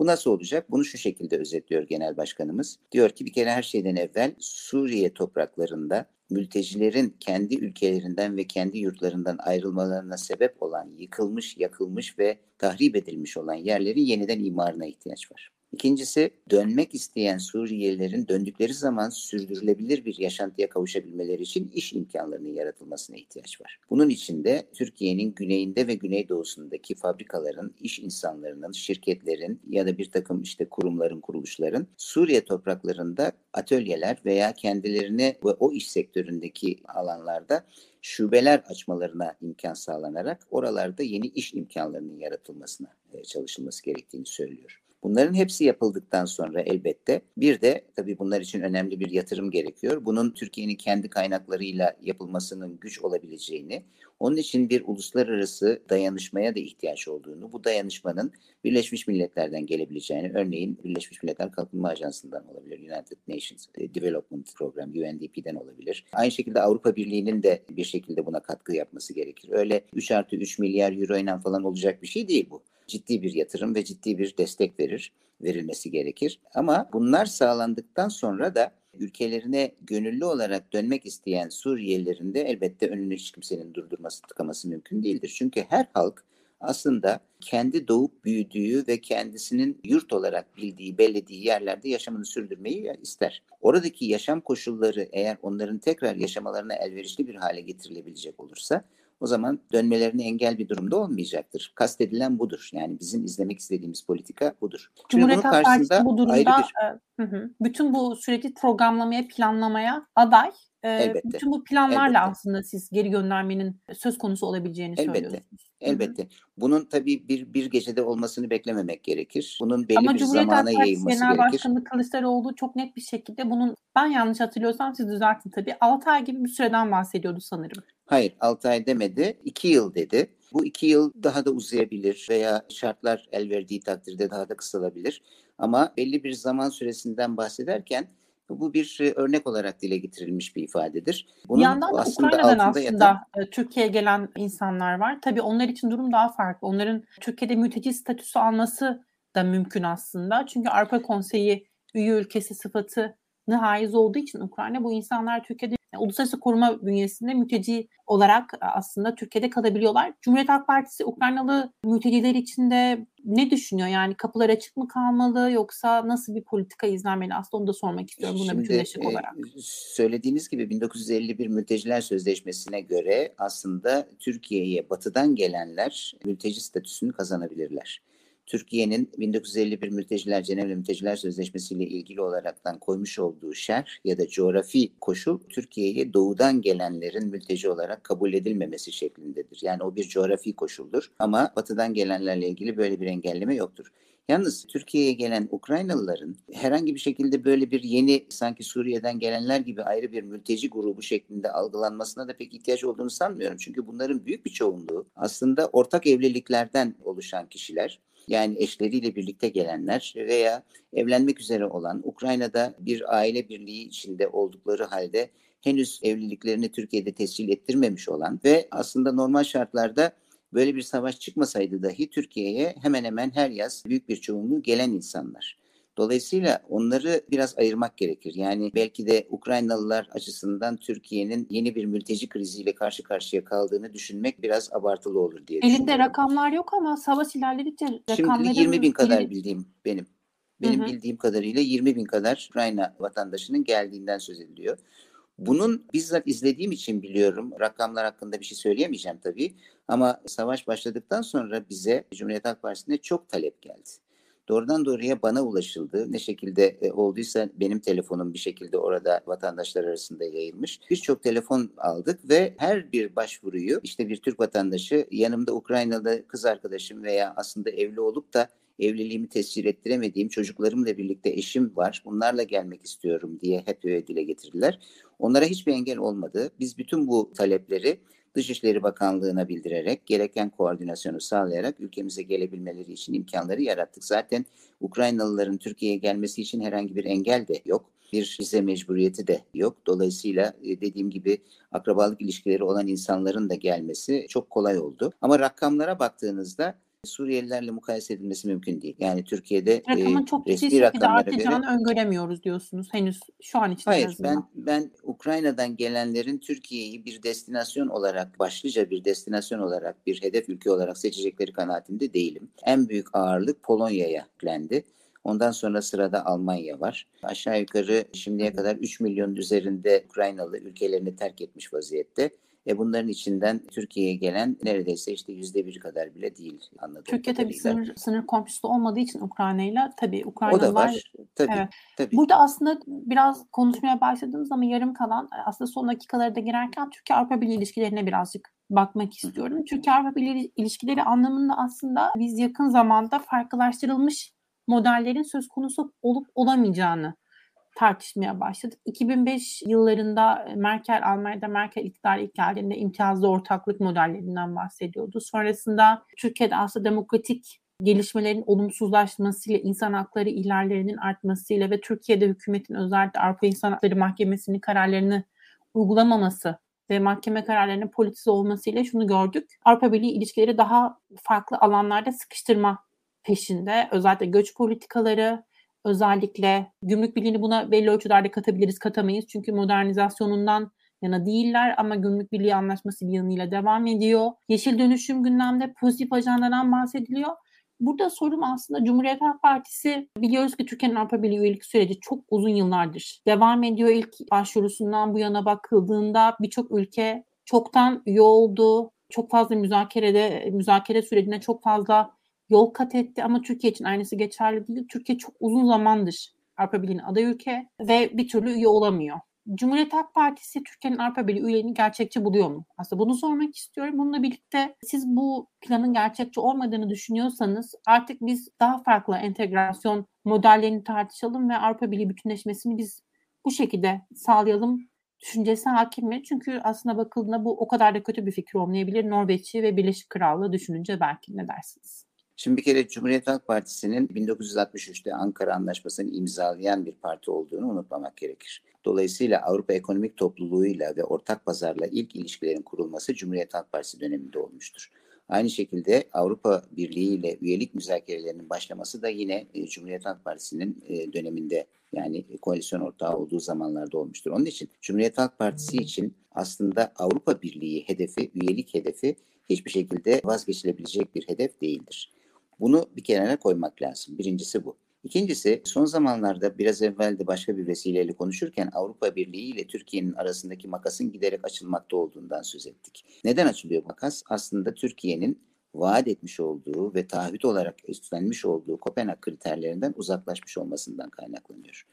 Bu nasıl olacak? Bunu şu şekilde özetliyor Genel Başkanımız. Diyor ki bir kere her şeyden evvel Suriye topraklarında mültecilerin kendi ülkelerinden ve kendi yurtlarından ayrılmalarına sebep olan yıkılmış, yakılmış ve tahrip edilmiş olan yerlerin yeniden imarına ihtiyaç var. İkincisi dönmek isteyen Suriyelilerin döndükleri zaman sürdürülebilir bir yaşantıya kavuşabilmeleri için iş imkanlarının yaratılmasına ihtiyaç var. Bunun için de Türkiye'nin güneyinde ve güneydoğusundaki fabrikaların, iş insanlarının, şirketlerin ya da bir takım işte kurumların, kuruluşların Suriye topraklarında atölyeler veya kendilerine ve o iş sektöründeki alanlarda şubeler açmalarına imkan sağlanarak oralarda yeni iş imkanlarının yaratılmasına e, çalışılması gerektiğini söylüyor. Bunların hepsi yapıldıktan sonra elbette bir de tabii bunlar için önemli bir yatırım gerekiyor. Bunun Türkiye'nin kendi kaynaklarıyla yapılmasının güç olabileceğini, onun için bir uluslararası dayanışmaya da ihtiyaç olduğunu, bu dayanışmanın Birleşmiş Milletler'den gelebileceğini, örneğin Birleşmiş Milletler Kalkınma Ajansı'ndan olabilir, United Nations Development Program, UNDP'den olabilir. Aynı şekilde Avrupa Birliği'nin de bir şekilde buna katkı yapması gerekir. Öyle 3 artı 3 milyar euro ile falan olacak bir şey değil bu ciddi bir yatırım ve ciddi bir destek verir, verilmesi gerekir. Ama bunlar sağlandıktan sonra da ülkelerine gönüllü olarak dönmek isteyen Suriyelilerin de elbette önünü hiç kimsenin durdurması, tıkaması mümkün değildir. Çünkü her halk aslında kendi doğup büyüdüğü ve kendisinin yurt olarak bildiği, bellediği yerlerde yaşamını sürdürmeyi ister. Oradaki yaşam koşulları eğer onların tekrar yaşamalarına elverişli bir hale getirilebilecek olursa o zaman dönmelerine engel bir durumda olmayacaktır. Kastedilen budur. Yani bizim izlemek istediğimiz politika budur. Cumhuriyet Halk Partisi bu durumda bir... e, hı hı, bütün bu süreci programlamaya, planlamaya aday. E, Elbette. Bütün bu planlarla Elbette. aslında siz geri göndermenin söz konusu olabileceğini Elbette. söylüyorsunuz. Elbette. Bunun tabii bir bir gecede olmasını beklememek gerekir. Bunun belli Ama bir Cumhuriyet zamana yayılması gerekir. Ama Cumhuriyet Genel Başkanı Kılıçdaroğlu çok net bir şekilde bunun ben yanlış hatırlıyorsam siz düzeltin tabii 6 ay gibi bir süreden bahsediyordu sanırım. Hayır 6 ay demedi 2 yıl dedi. Bu iki yıl daha da uzayabilir veya şartlar el verdiği takdirde daha da kısalabilir. Ama belli bir zaman süresinden bahsederken bu bir e, örnek olarak dile getirilmiş bir ifadedir. Bunun bir yandan da aslında Ukrayna'dan aslında yatan... E, Türkiye'ye gelen insanlar var. Tabii onlar için durum daha farklı. Onların Türkiye'de mülteci statüsü alması da mümkün aslında. Çünkü Avrupa Konseyi üye ülkesi sıfatı haiz olduğu için Ukrayna bu insanlar Türkiye'de yani uluslararası koruma bünyesinde mülteci olarak e, aslında Türkiye'de kalabiliyorlar. Cumhuriyet Halk Partisi Ukraynalı mülteciler için de ne düşünüyor? Yani kapılar açık mı kalmalı yoksa nasıl bir politika izlenmeli? Aslında onu da sormak istiyorum buna Şimdi, bütünleşik e, olarak. Söylediğiniz gibi 1951 Mülteciler Sözleşmesi'ne göre aslında Türkiye'ye batıdan gelenler mülteci statüsünü kazanabilirler. Türkiye'nin 1951 Mülteciler Cenevre Mülteciler Sözleşmesi ile ilgili olaraktan koymuş olduğu şer ya da coğrafi koşul Türkiye'ye doğudan gelenlerin mülteci olarak kabul edilmemesi şeklindedir. Yani o bir coğrafi koşuldur ama batıdan gelenlerle ilgili böyle bir engelleme yoktur. Yalnız Türkiye'ye gelen Ukraynalıların herhangi bir şekilde böyle bir yeni sanki Suriye'den gelenler gibi ayrı bir mülteci grubu şeklinde algılanmasına da pek ihtiyaç olduğunu sanmıyorum. Çünkü bunların büyük bir çoğunluğu aslında ortak evliliklerden oluşan kişiler yani eşleriyle birlikte gelenler veya evlenmek üzere olan Ukrayna'da bir aile birliği içinde oldukları halde henüz evliliklerini Türkiye'de tescil ettirmemiş olan ve aslında normal şartlarda böyle bir savaş çıkmasaydı dahi Türkiye'ye hemen hemen her yaz büyük bir çoğunluğu gelen insanlar. Dolayısıyla onları biraz ayırmak gerekir. Yani belki de Ukraynalılar açısından Türkiye'nin yeni bir mülteci kriziyle karşı karşıya kaldığını düşünmek biraz abartılı olur diye Elinde düşünüyorum. rakamlar yok ama savaş ilerledikçe rakamların... Şimdi 20 bin kadar bildiğim benim. Benim hı hı. bildiğim kadarıyla 20 bin kadar Ukrayna vatandaşının geldiğinden söz ediliyor. Bunun bizzat izlediğim için biliyorum. Rakamlar hakkında bir şey söyleyemeyeceğim tabii. Ama savaş başladıktan sonra bize Cumhuriyet Halk Partisi'ne çok talep geldi doğrudan doğruya bana ulaşıldı. Ne şekilde e, olduysa benim telefonum bir şekilde orada vatandaşlar arasında yayılmış. Birçok telefon aldık ve her bir başvuruyu işte bir Türk vatandaşı yanımda Ukraynalı kız arkadaşım veya aslında evli olup da evliliğimi tescil ettiremediğim çocuklarımla birlikte eşim var. Bunlarla gelmek istiyorum diye hep öyle dile getirdiler. Onlara hiçbir engel olmadı. Biz bütün bu talepleri Dışişleri Bakanlığı'na bildirerek gereken koordinasyonu sağlayarak ülkemize gelebilmeleri için imkanları yarattık. Zaten Ukraynalıların Türkiye'ye gelmesi için herhangi bir engel de yok. Bir vize mecburiyeti de yok. Dolayısıyla e, dediğim gibi akrabalık ilişkileri olan insanların da gelmesi çok kolay oldu. Ama rakamlara baktığınızda Suriyelilerle mukayese edilmesi mümkün değil. Yani Türkiye'de Rakamın e, çok ciddi şekilde artacağını göre, öngöremiyoruz diyorsunuz henüz şu an için. Hayır ben, ben Ukrayna'dan gelenlerin Türkiye'yi bir destinasyon olarak başlıca bir destinasyon olarak bir hedef ülke olarak seçecekleri kanaatinde değilim. En büyük ağırlık Polonya'ya yüklendi. Ondan sonra sırada Almanya var. Aşağı yukarı şimdiye kadar 3 milyon üzerinde Ukraynalı ülkelerini terk etmiş vaziyette. E bunların içinden Türkiye'ye gelen neredeyse işte yüzde bir kadar bile değil anladığım Türkiye tabii sınır, sınır komşusu olmadığı için Ukrayna ile tabii Ukraynalılar... O da var. Tabii, evet. tabii. Burada aslında biraz konuşmaya başladığımız zaman yarım kalan aslında son dakikaları da girerken Türkiye Avrupa Birliği ilişkilerine birazcık bakmak istiyorum. Türkiye Avrupa Birliği ilişkileri anlamında aslında biz yakın zamanda farklılaştırılmış modellerin söz konusu olup olamayacağını tartışmaya başladık. 2005 yıllarında e, Merkel, Almanya'da Merkel iktidar ilk geldiğinde imtiyazlı ortaklık modellerinden bahsediyordu. Sonrasında Türkiye'de aslında demokratik gelişmelerin olumsuzlaşmasıyla, insan hakları ihlallerinin artmasıyla ve Türkiye'de hükümetin özellikle Avrupa İnsan Hakları Mahkemesi'nin kararlarını uygulamaması ve mahkeme kararlarının politize olmasıyla şunu gördük. Avrupa Birliği ilişkileri daha farklı alanlarda sıkıştırma peşinde. Özellikle göç politikaları, özellikle gümrük birliğini buna belli ölçülerde katabiliriz, katamayız. Çünkü modernizasyonundan yana değiller ama gümrük birliği anlaşması bir yanıyla devam ediyor. Yeşil dönüşüm gündemde pozitif ajandadan bahsediliyor. Burada sorum aslında Cumhuriyet Halk Partisi biliyoruz ki Türkiye'nin Avrupa Birliği üyelik süreci çok uzun yıllardır devam ediyor. İlk başvurusundan bu yana bakıldığında birçok ülke çoktan üye oldu. Çok fazla müzakerede, müzakere sürecine çok fazla yol kat etti ama Türkiye için aynısı geçerli değil. Türkiye çok uzun zamandır Avrupa Birliği'nin aday ülke ve bir türlü üye olamıyor. Cumhuriyet Halk Partisi Türkiye'nin Avrupa Birliği üyeliğini gerçekçi buluyor mu? Aslında bunu sormak istiyorum. Bununla birlikte siz bu planın gerçekçi olmadığını düşünüyorsanız artık biz daha farklı entegrasyon modellerini tartışalım ve Avrupa Birliği bütünleşmesini biz bu şekilde sağlayalım düşüncesi hakim mi? Çünkü aslında bakıldığında bu o kadar da kötü bir fikir olmayabilir. Norveç'i ve Birleşik Krallığı düşününce belki ne dersiniz? Şimdi bir kere Cumhuriyet Halk Partisi'nin 1963'te Ankara Anlaşması'nı imzalayan bir parti olduğunu unutmamak gerekir. Dolayısıyla Avrupa Ekonomik Topluluğu'yla ve ortak pazarla ilk ilişkilerin kurulması Cumhuriyet Halk Partisi döneminde olmuştur. Aynı şekilde Avrupa Birliği ile üyelik müzakerelerinin başlaması da yine e, Cumhuriyet Halk Partisi'nin e, döneminde yani koalisyon ortağı olduğu zamanlarda olmuştur. Onun için Cumhuriyet Halk Partisi için aslında Avrupa Birliği hedefi, üyelik hedefi hiçbir şekilde vazgeçilebilecek bir hedef değildir. Bunu bir kenara koymak lazım. Birincisi bu. İkincisi son zamanlarda biraz evvel de başka bir vesileyle konuşurken Avrupa Birliği ile Türkiye'nin arasındaki makasın giderek açılmakta olduğundan söz ettik. Neden açılıyor makas? Aslında Türkiye'nin vaat etmiş olduğu ve taahhüt olarak üstlenmiş olduğu Kopenhag kriterlerinden uzaklaşmış olmasından kaynaklanıyor.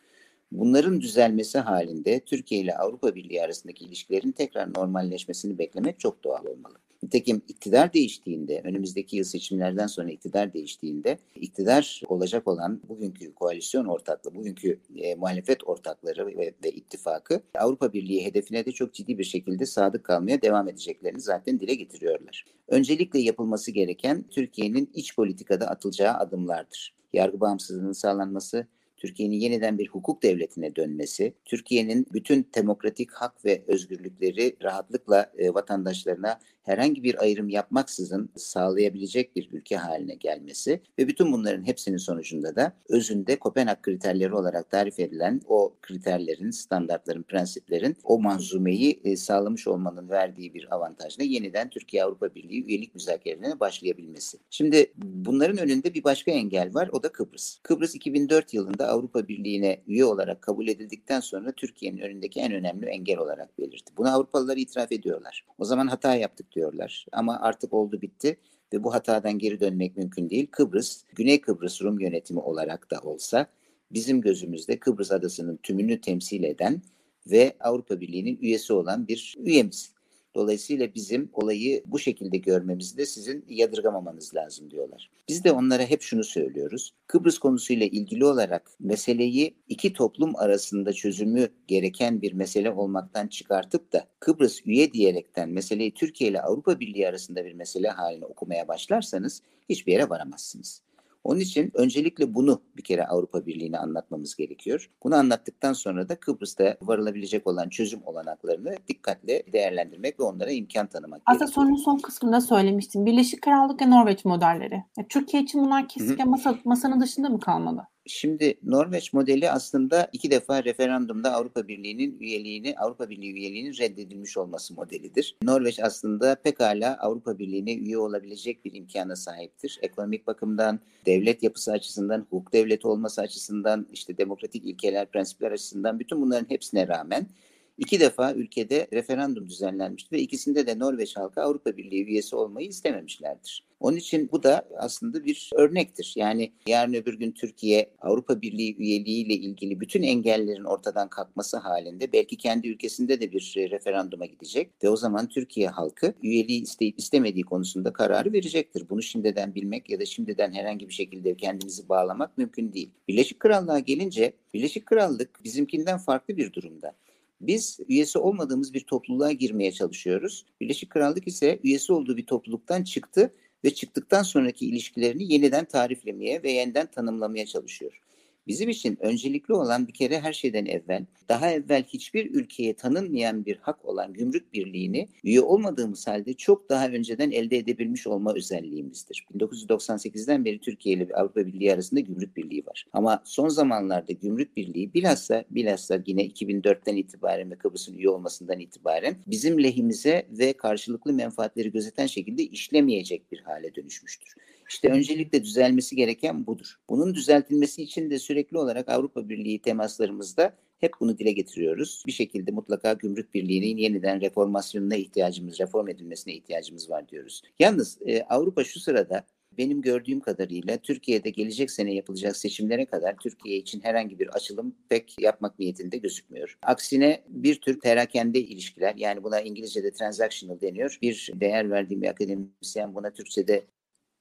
Bunların düzelmesi halinde Türkiye ile Avrupa Birliği arasındaki ilişkilerin tekrar normalleşmesini beklemek çok doğal olmalı. Nitekim iktidar değiştiğinde, önümüzdeki yıl seçimlerden sonra iktidar değiştiğinde, iktidar olacak olan bugünkü koalisyon ortaklığı, bugünkü e, muhalefet ortakları ve, ve ittifakı Avrupa Birliği hedefine de çok ciddi bir şekilde sadık kalmaya devam edeceklerini zaten dile getiriyorlar. Öncelikle yapılması gereken Türkiye'nin iç politikada atılacağı adımlardır. Yargı bağımsızlığının sağlanması, Türkiye'nin yeniden bir hukuk devletine dönmesi, Türkiye'nin bütün demokratik hak ve özgürlükleri rahatlıkla e, vatandaşlarına herhangi bir ayrım yapmaksızın sağlayabilecek bir ülke haline gelmesi ve bütün bunların hepsinin sonucunda da özünde Kopenhag kriterleri olarak tarif edilen o kriterlerin, standartların, prensiplerin o manzumeyi e, sağlamış olmanın verdiği bir avantajla yeniden Türkiye Avrupa Birliği üyelik müzakerelerine başlayabilmesi. Şimdi bunların önünde bir başka engel var o da Kıbrıs. Kıbrıs 2004 yılında Avrupa Birliği'ne üye olarak kabul edildikten sonra Türkiye'nin önündeki en önemli engel olarak belirtti. Bunu Avrupalılar itiraf ediyorlar. O zaman hata yaptık diyorlar. Ama artık oldu bitti ve bu hatadan geri dönmek mümkün değil. Kıbrıs, Güney Kıbrıs Rum yönetimi olarak da olsa bizim gözümüzde Kıbrıs adasının tümünü temsil eden ve Avrupa Birliği'nin üyesi olan bir üyemiz. Dolayısıyla bizim olayı bu şekilde görmemizde sizin yadırgamamanız lazım diyorlar. Biz de onlara hep şunu söylüyoruz. Kıbrıs konusuyla ilgili olarak meseleyi iki toplum arasında çözümü gereken bir mesele olmaktan çıkartıp da Kıbrıs üye diyerekten meseleyi Türkiye ile Avrupa Birliği arasında bir mesele haline okumaya başlarsanız hiçbir yere varamazsınız. Onun için öncelikle bunu bir kere Avrupa Birliği'ne anlatmamız gerekiyor. Bunu anlattıktan sonra da Kıbrıs'ta varılabilecek olan çözüm olanaklarını dikkatle değerlendirmek ve onlara imkan tanımak Aslında gerekiyor. sorunun son kısmında söylemiştim. Birleşik Krallık ve Norveç modelleri. Türkiye için bunlar kesinlikle masa, masanın dışında mı kalmalı? Şimdi Norveç modeli aslında iki defa referandumda Avrupa Birliği'nin üyeliğini, Avrupa Birliği üyeliğinin reddedilmiş olması modelidir. Norveç aslında pekala Avrupa Birliği'ne üye olabilecek bir imkana sahiptir. Ekonomik bakımdan, devlet yapısı açısından, hukuk devleti olması açısından, işte demokratik ilkeler, prensipler açısından bütün bunların hepsine rağmen İki defa ülkede referandum düzenlenmişti ve ikisinde de Norveç halkı Avrupa Birliği üyesi olmayı istememişlerdir. Onun için bu da aslında bir örnektir. Yani yarın öbür gün Türkiye Avrupa Birliği üyeliğiyle ilgili bütün engellerin ortadan kalkması halinde belki kendi ülkesinde de bir referanduma gidecek ve o zaman Türkiye halkı üyeliği isteyip istemediği konusunda kararı verecektir. Bunu şimdiden bilmek ya da şimdiden herhangi bir şekilde kendimizi bağlamak mümkün değil. Birleşik Krallığa gelince Birleşik Krallık bizimkinden farklı bir durumda. Biz üyesi olmadığımız bir topluluğa girmeye çalışıyoruz. Birleşik Krallık ise üyesi olduğu bir topluluktan çıktı ve çıktıktan sonraki ilişkilerini yeniden tariflemeye ve yeniden tanımlamaya çalışıyor. Bizim için öncelikli olan bir kere her şeyden evvel, daha evvel hiçbir ülkeye tanınmayan bir hak olan gümrük birliğini üye olmadığımız halde çok daha önceden elde edebilmiş olma özelliğimizdir. 1998'den beri Türkiye ile Avrupa Birliği arasında gümrük birliği var. Ama son zamanlarda gümrük birliği bilhassa bilhassa yine 2004'ten itibaren ve Kıbrıs'ın üye olmasından itibaren bizim lehimize ve karşılıklı menfaatleri gözeten şekilde işlemeyecek bir hale dönüşmüştür. İşte öncelikle düzelmesi gereken budur. Bunun düzeltilmesi için de sürekli olarak Avrupa Birliği temaslarımızda hep bunu dile getiriyoruz. Bir şekilde mutlaka gümrük birliğinin yeniden reformasyonuna ihtiyacımız, reform edilmesine ihtiyacımız var diyoruz. Yalnız e, Avrupa şu sırada benim gördüğüm kadarıyla Türkiye'de gelecek sene yapılacak seçimlere kadar Türkiye için herhangi bir açılım pek yapmak niyetinde gözükmüyor. Aksine bir tür perakende ilişkiler yani buna İngilizce'de transactional deniyor. Bir değer verdiğim bir akademisyen buna Türkçe'de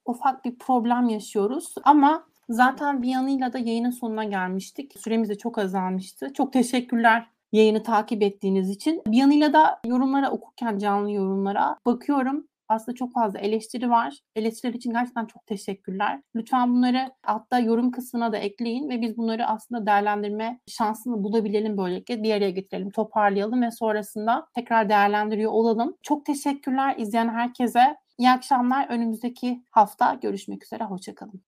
ufak bir problem yaşıyoruz ama zaten bir yanıyla da yayının sonuna gelmiştik. Süremiz de çok azalmıştı. Çok teşekkürler yayını takip ettiğiniz için. Bir yanıyla da yorumlara okurken canlı yorumlara bakıyorum. Aslında çok fazla eleştiri var. Eleştiriler için gerçekten çok teşekkürler. Lütfen bunları altta yorum kısmına da ekleyin ve biz bunları aslında değerlendirme şansını bulabilelim böylelikle. Bir araya getirelim, toparlayalım ve sonrasında tekrar değerlendiriyor olalım. Çok teşekkürler izleyen herkese. İyi akşamlar. Önümüzdeki hafta görüşmek üzere. Hoşçakalın.